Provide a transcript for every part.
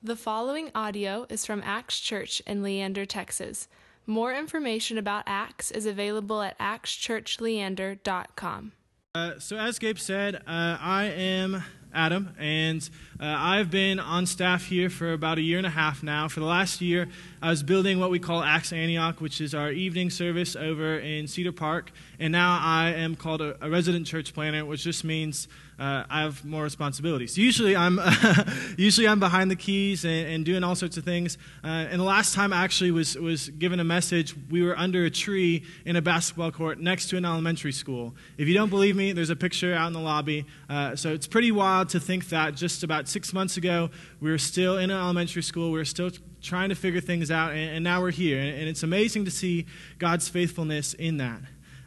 The following audio is from Acts Church in Leander, Texas. More information about Acts is available at actschurchleander.com. Uh, so, as Gabe said, uh, I am Adam, and uh, I've been on staff here for about a year and a half now. For the last year, I was building what we call Acts Antioch, which is our evening service over in Cedar Park, and now I am called a, a resident church planter, which just means uh, I have more responsibilities. Usually, I'm usually I'm behind the keys and, and doing all sorts of things. Uh, and the last time I actually was was given a message, we were under a tree in a basketball court next to an elementary school. If you don't believe me, there's a picture out in the lobby. Uh, so it's pretty wild to think that just about six months ago we were still in an elementary school. We were still trying to figure things out, and, and now we're here. And, and it's amazing to see God's faithfulness in that.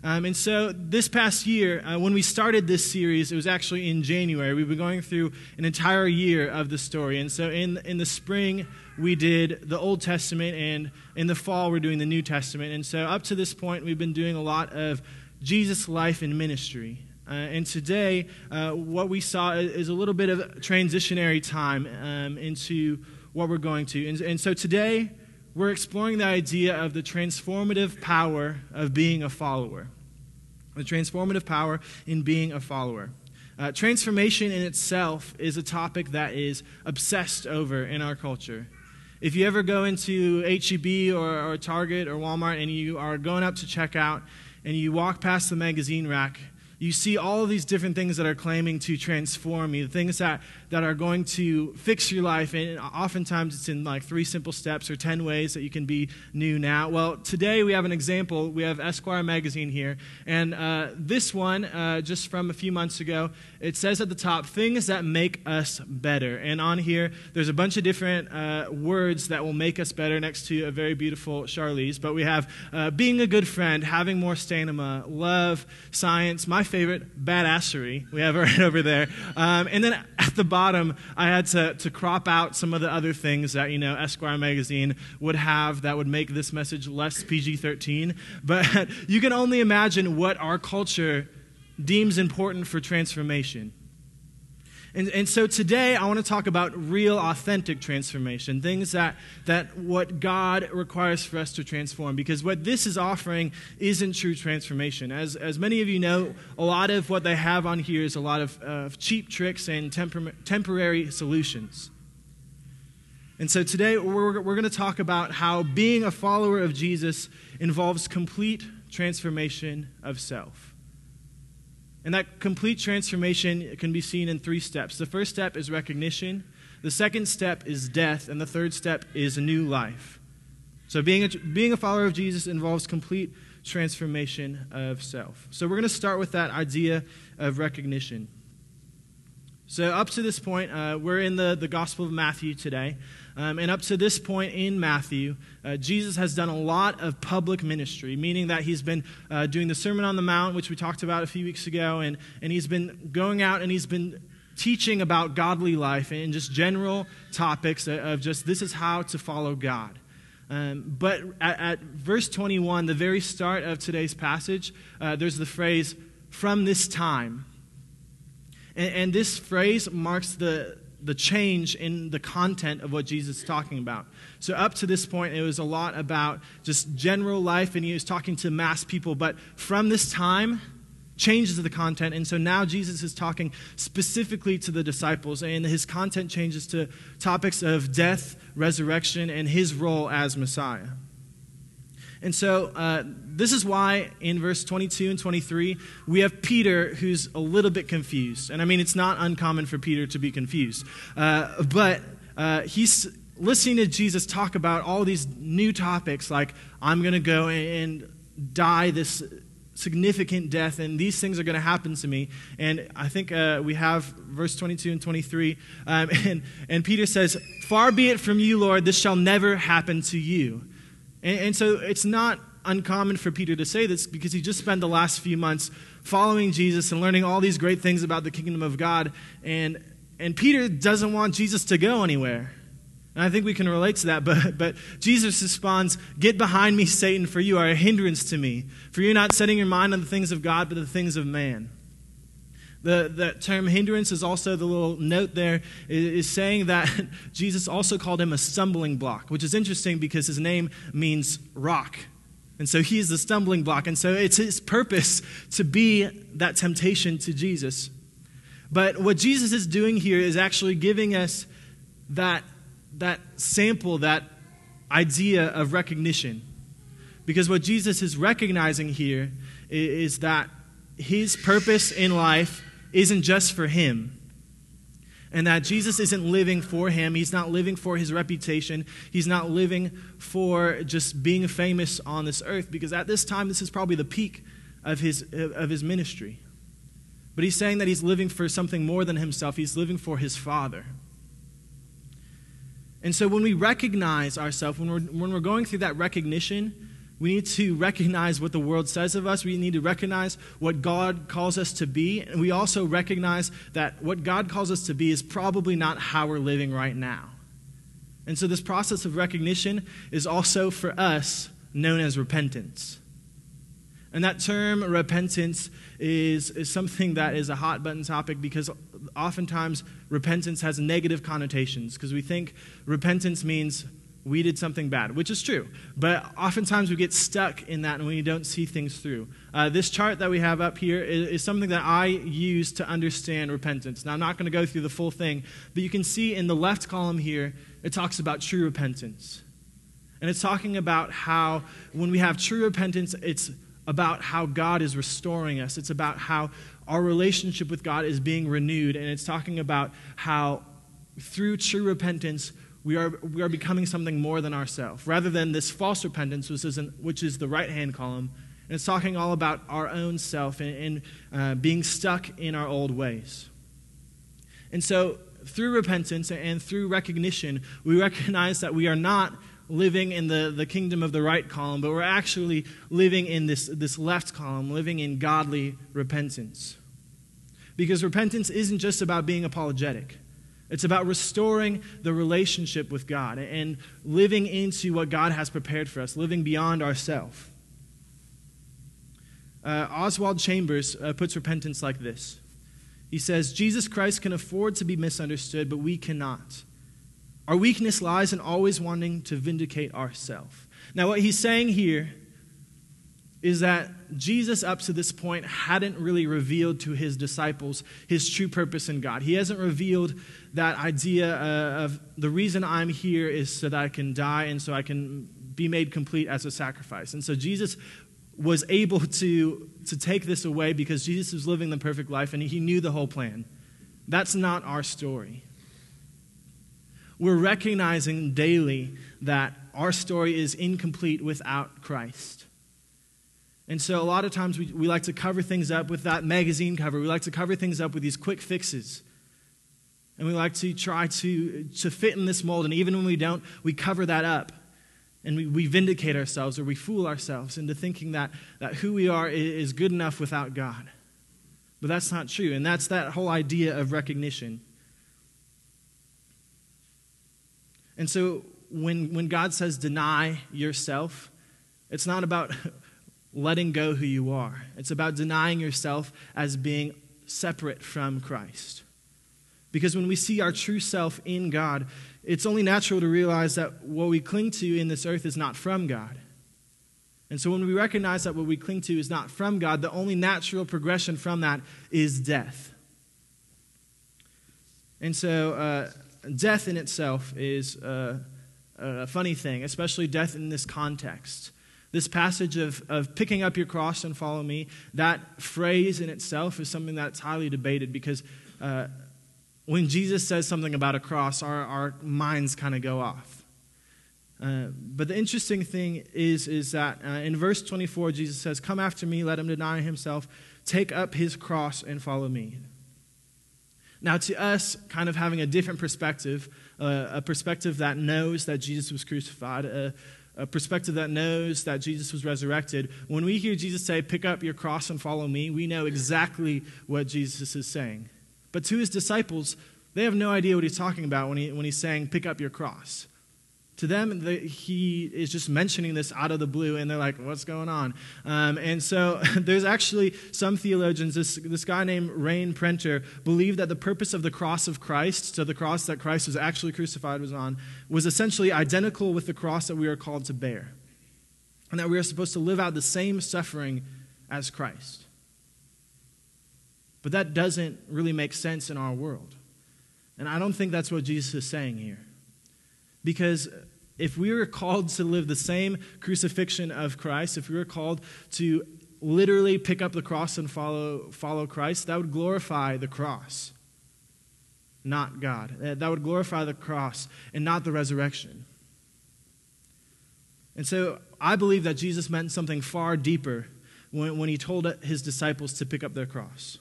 Um, and so this past year, uh, when we started this series, it was actually in January. We've been going through an entire year of the story. And so in, in the spring, we did the Old Testament, and in the fall, we're doing the New Testament. And so up to this point, we've been doing a lot of Jesus' life and ministry. Uh, and today, uh, what we saw is a little bit of transitionary time um, into what we're going to. And, and so today, we're exploring the idea of the transformative power of being a follower. The transformative power in being a follower. Uh, transformation in itself is a topic that is obsessed over in our culture. If you ever go into HEB or, or Target or Walmart and you are going up to checkout and you walk past the magazine rack, you see all of these different things that are claiming to transform you, things that, that are going to fix your life. And oftentimes it's in like three simple steps or 10 ways that you can be new now. Well, today we have an example. We have Esquire magazine here. And uh, this one, uh, just from a few months ago, it says at the top, things that make us better. And on here, there's a bunch of different uh, words that will make us better next to a very beautiful Charlize. But we have uh, being a good friend, having more stamina, love, science, my favorite, badassery. We have it right over there. Um, and then at the bottom, I had to, to crop out some of the other things that, you know, Esquire magazine would have that would make this message less PG 13. But you can only imagine what our culture deems important for transformation. And, and so today I want to talk about real, authentic transformation, things that, that what God requires for us to transform. Because what this is offering isn't true transformation. As, as many of you know, a lot of what they have on here is a lot of uh, cheap tricks and tempor- temporary solutions. And so today we're, we're going to talk about how being a follower of Jesus involves complete transformation of self. And that complete transformation can be seen in three steps. The first step is recognition, the second step is death, and the third step is a new life. So, being a, being a follower of Jesus involves complete transformation of self. So, we're going to start with that idea of recognition. So, up to this point, uh, we're in the, the Gospel of Matthew today. Um, and up to this point in Matthew, uh, Jesus has done a lot of public ministry, meaning that he's been uh, doing the Sermon on the Mount, which we talked about a few weeks ago, and, and he's been going out and he's been teaching about godly life and just general topics of just this is how to follow God. Um, but at, at, verse 21, the very start of today's passage, uh, there's the phrase, from this time. And, and this phrase marks the, the change in the content of what Jesus is talking about. So, up to this point, it was a lot about just general life, and he was talking to mass people. But from this time, changes the content. And so now Jesus is talking specifically to the disciples, and his content changes to topics of death, resurrection, and his role as Messiah. And so, uh, this is why in verse 22 and 23, we have Peter who's a little bit confused. And I mean, it's not uncommon for Peter to be confused. Uh, but uh, he's listening to Jesus talk about all these new topics, like, I'm going to go and die this significant death, and these things are going to happen to me. And I think uh, we have verse 22 and 23. Um, and, and Peter says, Far be it from you, Lord, this shall never happen to you. And, and so it's not uncommon for Peter to say this because he just spent the last few months following Jesus and learning all these great things about the kingdom of God. And, and Peter doesn't want Jesus to go anywhere. And I think we can relate to that, but, but Jesus responds, Get behind me, Satan, for you are a hindrance to me. For you're not setting your mind on the things of God, but the things of man. The, the term hindrance is also the little note there is, is saying that Jesus also called him a stumbling block, which is interesting because his name means rock. And so he is the stumbling block. And so it's his purpose to be that temptation to Jesus. But what Jesus is doing here is actually giving us that, that sample, that idea of recognition. Because what Jesus is recognizing here is that his purpose in life isn't just for him. And that Jesus isn't living for him. He's not living for his reputation. He's not living for just being famous on this earth, because at this time, this is probably the peak of his, of his ministry. But he's saying that he's living for something more than himself, he's living for his Father. And so when we recognize ourselves, when we're, when we're going through that recognition, we need to recognize what the world says of us. We need to recognize what God calls us to be. And we also recognize that what God calls us to be is probably not how we're living right now. And so, this process of recognition is also for us known as repentance. And that term, repentance, is, is something that is a hot button topic because oftentimes repentance has negative connotations because we think repentance means we did something bad, which is true. But oftentimes we get stuck in that and we don't see things through. Uh, this chart that we have up here is, is, something that I use to understand repentance. Now, I'm not going to go through the full thing, but you can see in the left column here, it talks about true repentance. And it's talking about how when we have true repentance, it's about how God is restoring us. It's about how our relationship with God is being renewed. And it's talking about how through true repentance, we are, we are becoming something more than ourselves, rather than this false repentance, which is, an, which is the right hand column. And it's talking all about our own self and, and uh, being stuck in our old ways. And so, through repentance and through recognition, we recognize that we are not living in the, the kingdom of the right column, but we're actually living in this, this left column, living in godly repentance. Because repentance isn't just about being apologetic. It's about restoring the relationship with God and living into what God has prepared for us, living beyond ourselves. Uh, Oswald Chambers uh, puts repentance like this He says, Jesus Christ can afford to be misunderstood, but we cannot. Our weakness lies in always wanting to vindicate ourselves. Now, what he's saying here is that Jesus, up to this point, hadn't really revealed to his disciples his true purpose in God. He hasn't revealed that idea uh, of the reason I'm here is so that I can die and so I can be made complete as a sacrifice. And so Jesus was able to, to take this away because Jesus was living the perfect life and he knew the whole plan. That's not our story. We're recognizing daily that our story is incomplete without Christ. And so a lot of times we, we like to cover things up with that magazine cover. We like to cover things up with these quick fixes. And we like to try to, to fit in this mold. And even when we don't, we cover that up. And we, we vindicate ourselves or we fool ourselves into thinking that, that who we are is good enough without God. But that's not true. And that's that whole idea of recognition. And so when, when God says deny yourself, it's not about letting go who you are. It's about denying yourself as being separate from Christ. Because when we see our true self in God, it's only natural to realize that what we cling to in this earth is not from God. And so when we recognize that what we cling to is not from God, the only natural progression from that is death. And so uh, death in itself is uh, a funny thing, especially death in this context. This passage of, of picking up your cross and follow me, that phrase in itself is something that's highly debated because uh, when Jesus says something about a cross, our, our minds kind of go off. Uh, but the interesting thing is, is that uh, in verse 24, Jesus says, Come after me, let him deny himself, take up his cross, and follow me. Now, to us, kind of having a different perspective, uh, a perspective that knows that Jesus was crucified, uh, a perspective that knows that Jesus was resurrected, when we hear Jesus say, Pick up your cross and follow me, we know exactly what Jesus is saying. But to his disciples, they have no idea what he's talking about when, he, when he's saying, Pick up your cross. To them, the, he is just mentioning this out of the blue, and they're like, What's going on? Um, and so there's actually some theologians, this, this guy named Regin Prenter, believe that the purpose of the cross of Christ, so the cross that Christ was actually crucified was on, was essentially identical with the cross that we are called to bear. And that we are supposed to live out the same suffering as Christ. But that doesn't really make sense in our world. And I don't think that's what Jesus is saying here. Because if we were called to live the same crucifixion of Christ, if we were called to literally pick up the cross and follow, follow Christ, that would glorify the cross, not God. That would glorify the cross and not the resurrection. And so I believe that Jesus meant something far deeper when, when he told his disciples to pick up their cross.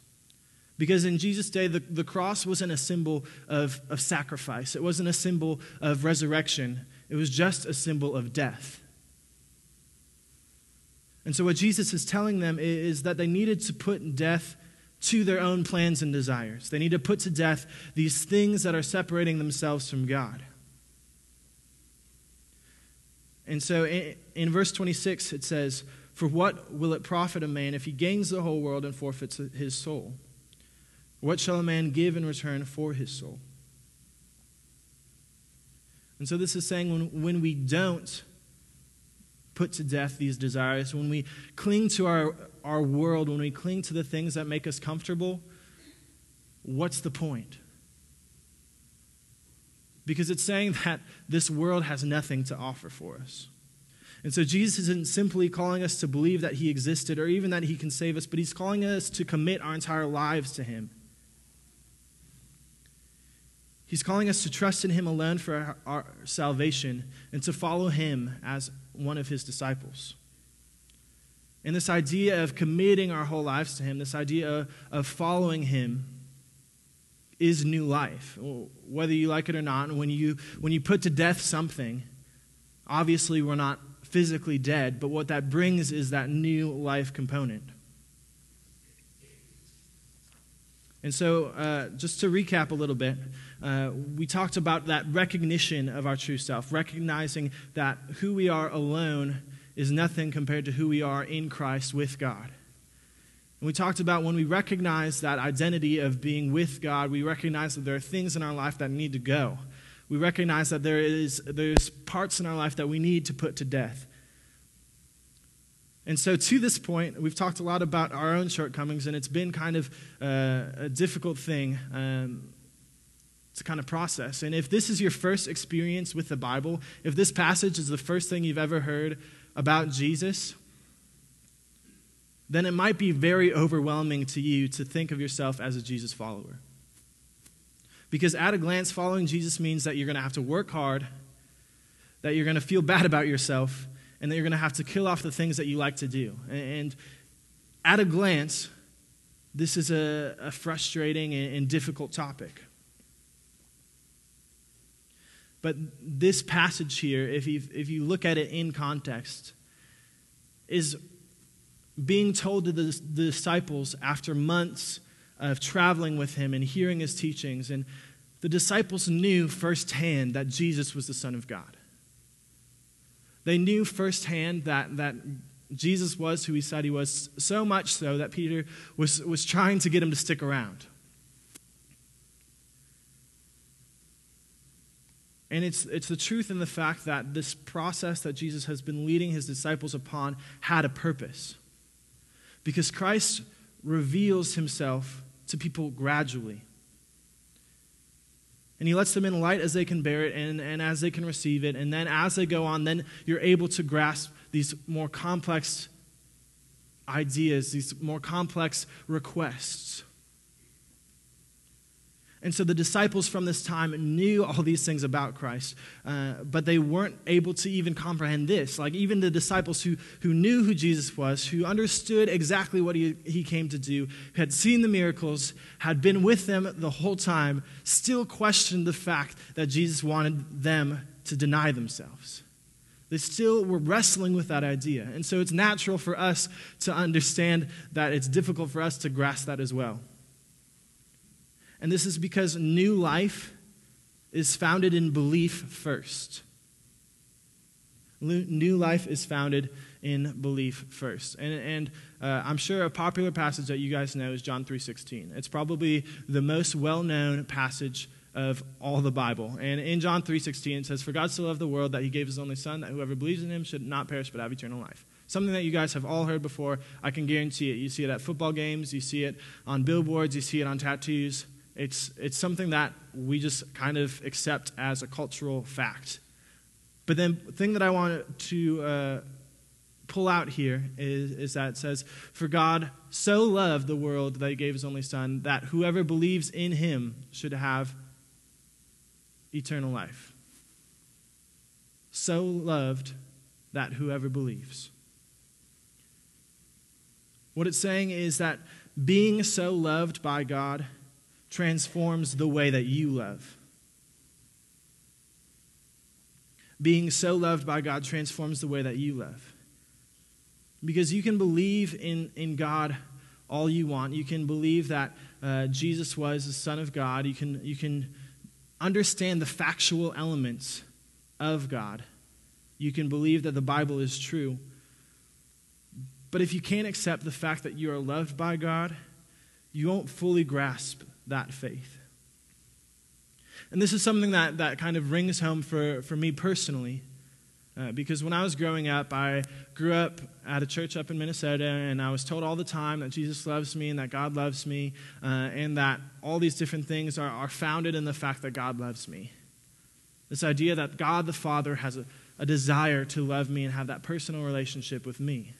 Because in Jesus' day, the, the cross wasn't a symbol of, of sacrifice, it wasn't a symbol of resurrection, it was just a symbol of death. And so, what Jesus is telling them is that they needed to put death to their own plans and desires. They need to put to death these things that are separating themselves from God. And so, in, in verse 26, it says, For what will it profit a man if he gains the whole world and forfeits his soul? What shall a man give in return for his soul? And so this is saying when, when we don't put to death these desires, when we cling to our, our world, when we cling to the things that make us comfortable, what's the point? Because it's saying that this world has nothing to offer for us. And so Jesus isn't simply calling us to believe that he existed or even that he can save us, but he's calling us to commit our entire lives to him. He's calling us to trust in Him alone for our, our, salvation and to follow Him as one of His disciples. And this idea of committing our whole lives to Him, this idea of, following Him, is new life, whether you like it or not. When you, when you put to death something, obviously we're not physically dead, but what that brings is that new life component. And so, uh, just to recap a little bit, uh, we talked about that recognition of our true self, recognizing that who we are alone is nothing compared to who we are in Christ with God. And we talked about when we recognize that identity of being with God, we recognize that there are things in our life that need to go. We recognize that there is there's parts in our life that we need to put to death. And so, to this point, we've talked a lot about our own shortcomings, and it's been kind of uh, a difficult thing um, to kind of process. And if this is your first experience with the Bible, if this passage is the first thing you've ever heard about Jesus, then it might be very overwhelming to you to think of yourself as a Jesus follower. Because at a glance, following Jesus means that you're going to have to work hard, that you're going to feel bad about yourself, and that you're going to have to kill off the things that you like to do. And at a glance, this is a, a frustrating and difficult topic. But this passage here, if you, if you look at it in context, is being told to the, the disciples after months of traveling with him and hearing his teachings. And the disciples knew firsthand that Jesus was the Son of God. They knew firsthand that, that Jesus was who he said he was, so much so that Peter was, was trying to get him to stick around. And it's, it's the truth in the fact that this process that Jesus has been leading his disciples upon had a purpose. Because Christ reveals himself to people gradually. And he lets them in light as they can bear it and, and as they can receive it. And then as they go on, then you're able to grasp these more complex ideas, these more complex requests. And so the disciples from this time knew all these things about Christ, uh, but they weren't able to even comprehend this. Like, even the disciples who, who knew who Jesus was, who understood exactly what he, he came to do, had seen the miracles, had been with them the whole time, still questioned the fact that Jesus wanted them to deny themselves. They still were wrestling with that idea. And so it's natural for us to understand that it's difficult for us to grasp that as well. And this is because new life is founded in belief first. New life is founded in belief first. And, and uh, I'm sure a popular passage that you guys know is John 3.16. It's probably the most well-known passage of all the Bible. And in John 3.16 it says, For God so loved the world that he gave his only son, that whoever believes in him should not perish but have eternal life. Something that you guys have all heard before. I can guarantee it. You see it at football games, you see it on billboards, you see it on tattoos. It's, it's something that we just kind of accept as a cultural fact. But then the thing that I want to uh, pull out here is, is that it says, For God so loved the world that he gave his only Son, that whoever believes in him should have eternal life. So loved that whoever believes. What it's saying is that being so loved by God transforms the way that you love. Being so loved by God transforms the way that you love. Because you can believe in, in God all you want. You can believe that uh, Jesus was the Son of God. You can, you can understand the factual elements of God. You can believe that the Bible is true. But if you can't accept the fact that you are loved by God, you won't fully grasp that faith. And this is something that, that kind of rings home for, for me personally. Uh, because when I was growing up, I grew up at a church up in Minnesota, and I was told all the time that Jesus loves me and that God loves me, uh, and that all these different things are, are founded in the fact that God loves me. This idea that God the Father has a, a desire to love me and have that personal relationship with me.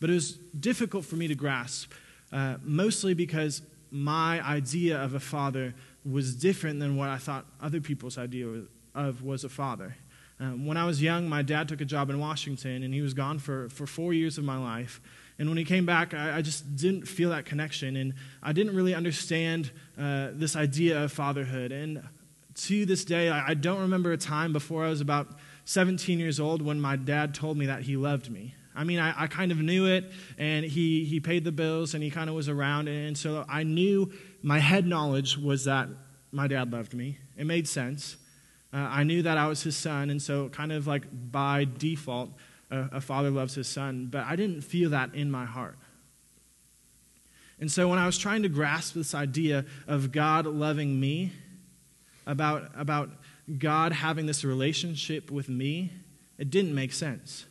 But it was difficult for me to grasp, uh, mostly because my idea of a father was different than what I thought other people's idea of was a father. Um, when I was young, my dad took a job in Washington, and he was gone for, for four years of my life. And when he came back, I, I just didn't feel that connection, and I didn't really understand uh, this idea of fatherhood. And to this day, I, I don't remember a time before I was about 17 years old when my dad told me that he loved me. I mean, I, I, kind of knew it, and he, he paid the bills, and he kind of was around. And so I knew my head knowledge was that my dad loved me. It made sense. Uh, I knew that I was his son, and so kind of like by default, uh, a father loves his son, but I didn't feel that in my heart. And so when I was trying to grasp this idea of God loving me, about, about God having this relationship with me, it didn't make sense.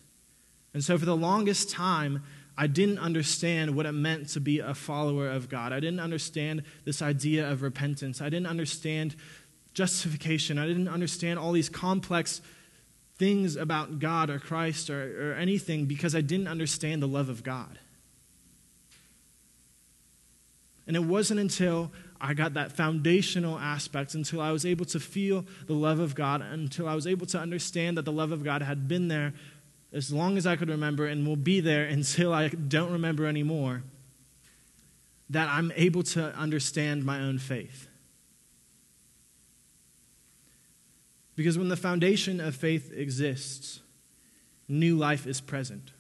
And so for the longest time, I didn't understand what it meant to be a follower of God. I didn't understand this idea of repentance. I didn't understand justification. I didn't understand all these complex things about God or Christ or, or anything because I didn't understand the love of God. And it wasn't until I got that foundational aspect, until I was able to feel the love of God, until I was able to understand that the love of God had been there as long as I could remember and will be there until I don't remember anymore, that I'm able to understand my own faith. Because when the foundation of faith exists, new life is present.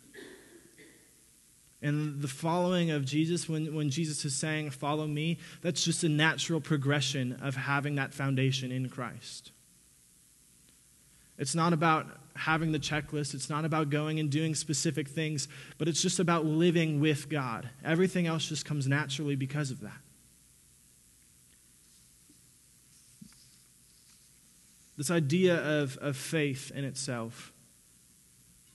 And the following of Jesus, when, when Jesus is saying, Follow me, that's just a natural progression of having that foundation in Christ. It's not about having the checklist, it's not about going and doing specific things, but it's just about living with God. Everything else just comes naturally because of that. This idea of, of faith in itself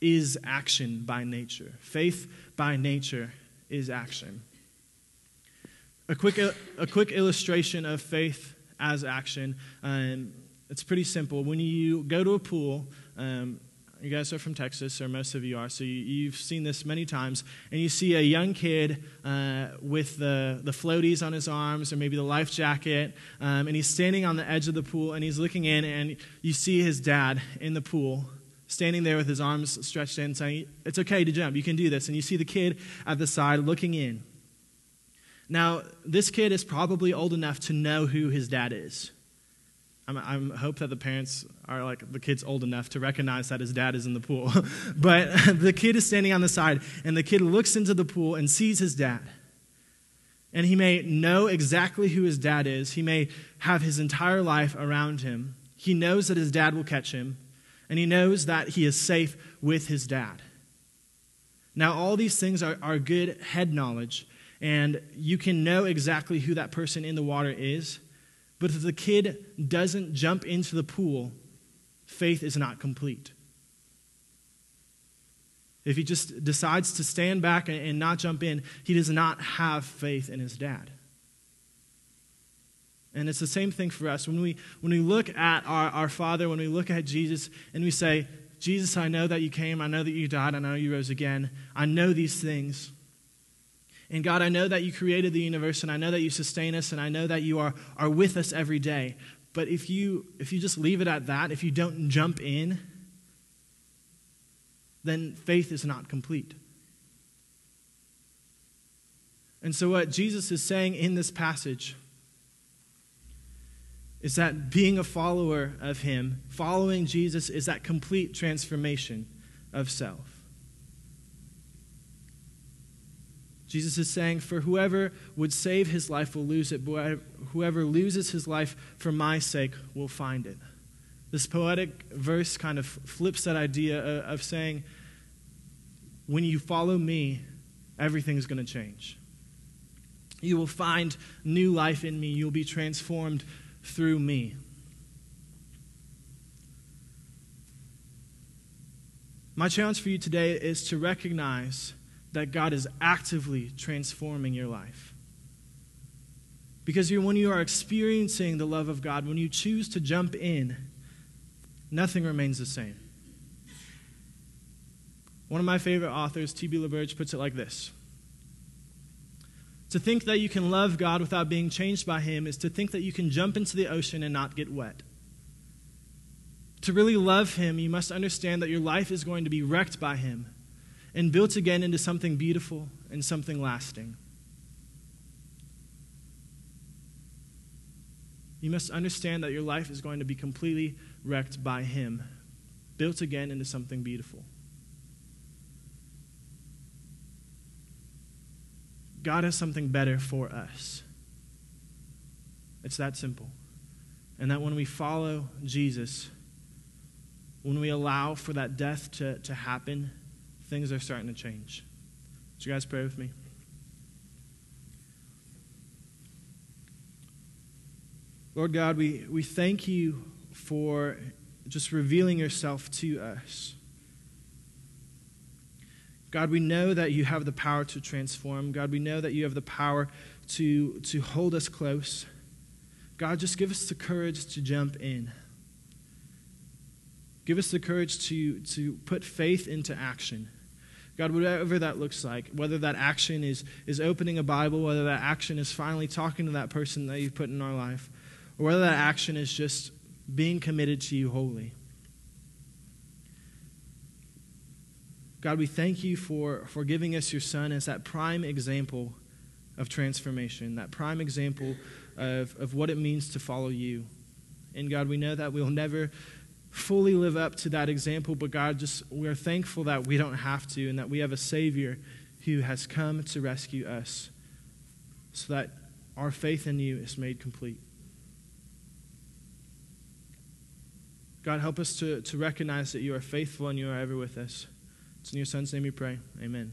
is action by nature. Faith by nature is action. A quick, a quick illustration of faith as action. Um, it's pretty simple. When you go to a pool, um, you guys are from Texas, or most of you are, so you, have seen this many times. And you see a young kid uh, with the, the floaties on his arms, or maybe the life jacket, um, and he's standing on the edge of the pool, and he's looking in, and you see his dad in the pool, standing there with his arms stretched in, saying, It's okay to jump, you can do this. And you see the kid at the side looking in. Now, this kid is probably old enough to know who his dad is. I hope that the parents are like the kid's old enough to recognize that his dad is in the pool. but the kid is standing on the side, and the kid looks into the pool and sees his dad. And he may know exactly who his dad is. He may have his entire life around him. He knows that his dad will catch him. and he knows that he is safe with his dad. Now, all these things are, are good head knowledge, and you can know exactly who that person in the water is. But if the kid doesn't jump into the pool, faith is not complete. If he just decides to stand back and, not jump in, he does not have faith in his dad. And it's the same thing for us. When we, when we look at our, our Father, when we look at Jesus, and we say, Jesus, I know that you came. I know that you died. I know you rose again. I know these things. And God, I know that you created the universe, and I know that you sustain us, and I know that you are, are with us every day. But if you, if you just leave it at that, if you don't jump in, then faith is not complete. And so, what Jesus is saying in this passage is that being a follower of Him, following Jesus, is that complete transformation of self. Jesus is saying, For whoever would save his life will lose it, but whoever loses his life for my sake will find it. This poetic verse kind of flips that idea of saying, When you follow me, everything's going to change. You will find new life in me. You'll be transformed through me. My challenge for you today is to recognize that God is actively transforming your life. Because when you are experiencing the love of God, when you choose to jump in, nothing remains the same. One of my favorite authors, T.B. LaBerge, puts it like this To think that you can love God without being changed by Him is to think that you can jump into the ocean and not get wet. To really love Him, you must understand that your life is going to be wrecked by Him and built again into something beautiful and something lasting. You must understand that your life is going to be completely wrecked by Him, built again into something beautiful. God has something better for us. It's that simple. And that when we follow Jesus, when we allow for that death to, to happen, things are starting to change. Would you guys pray with me? Lord God, we, we thank you for just revealing yourself to us. God, we know that you have the power to transform. God, we know that you have the power to, to hold us close. God, just give us the courage to jump in. Give us the courage to, to put faith into action. God, whatever that looks like, whether that action is, is opening a Bible, whether that action is finally talking to that person that you've put in our life, or whether that action is just being committed to you wholly. God, we thank you for, for giving us your Son as that prime example of transformation, that prime example of, of what it means to follow you. And God, we know that we'll never fully live up to that example, but God, just we're thankful that we don't have to and that we have a Savior who has come to rescue us so that our faith in you is made complete. God, help us to, to recognize that you are faithful and you are ever with us. It's in your Son's name we pray. Amen.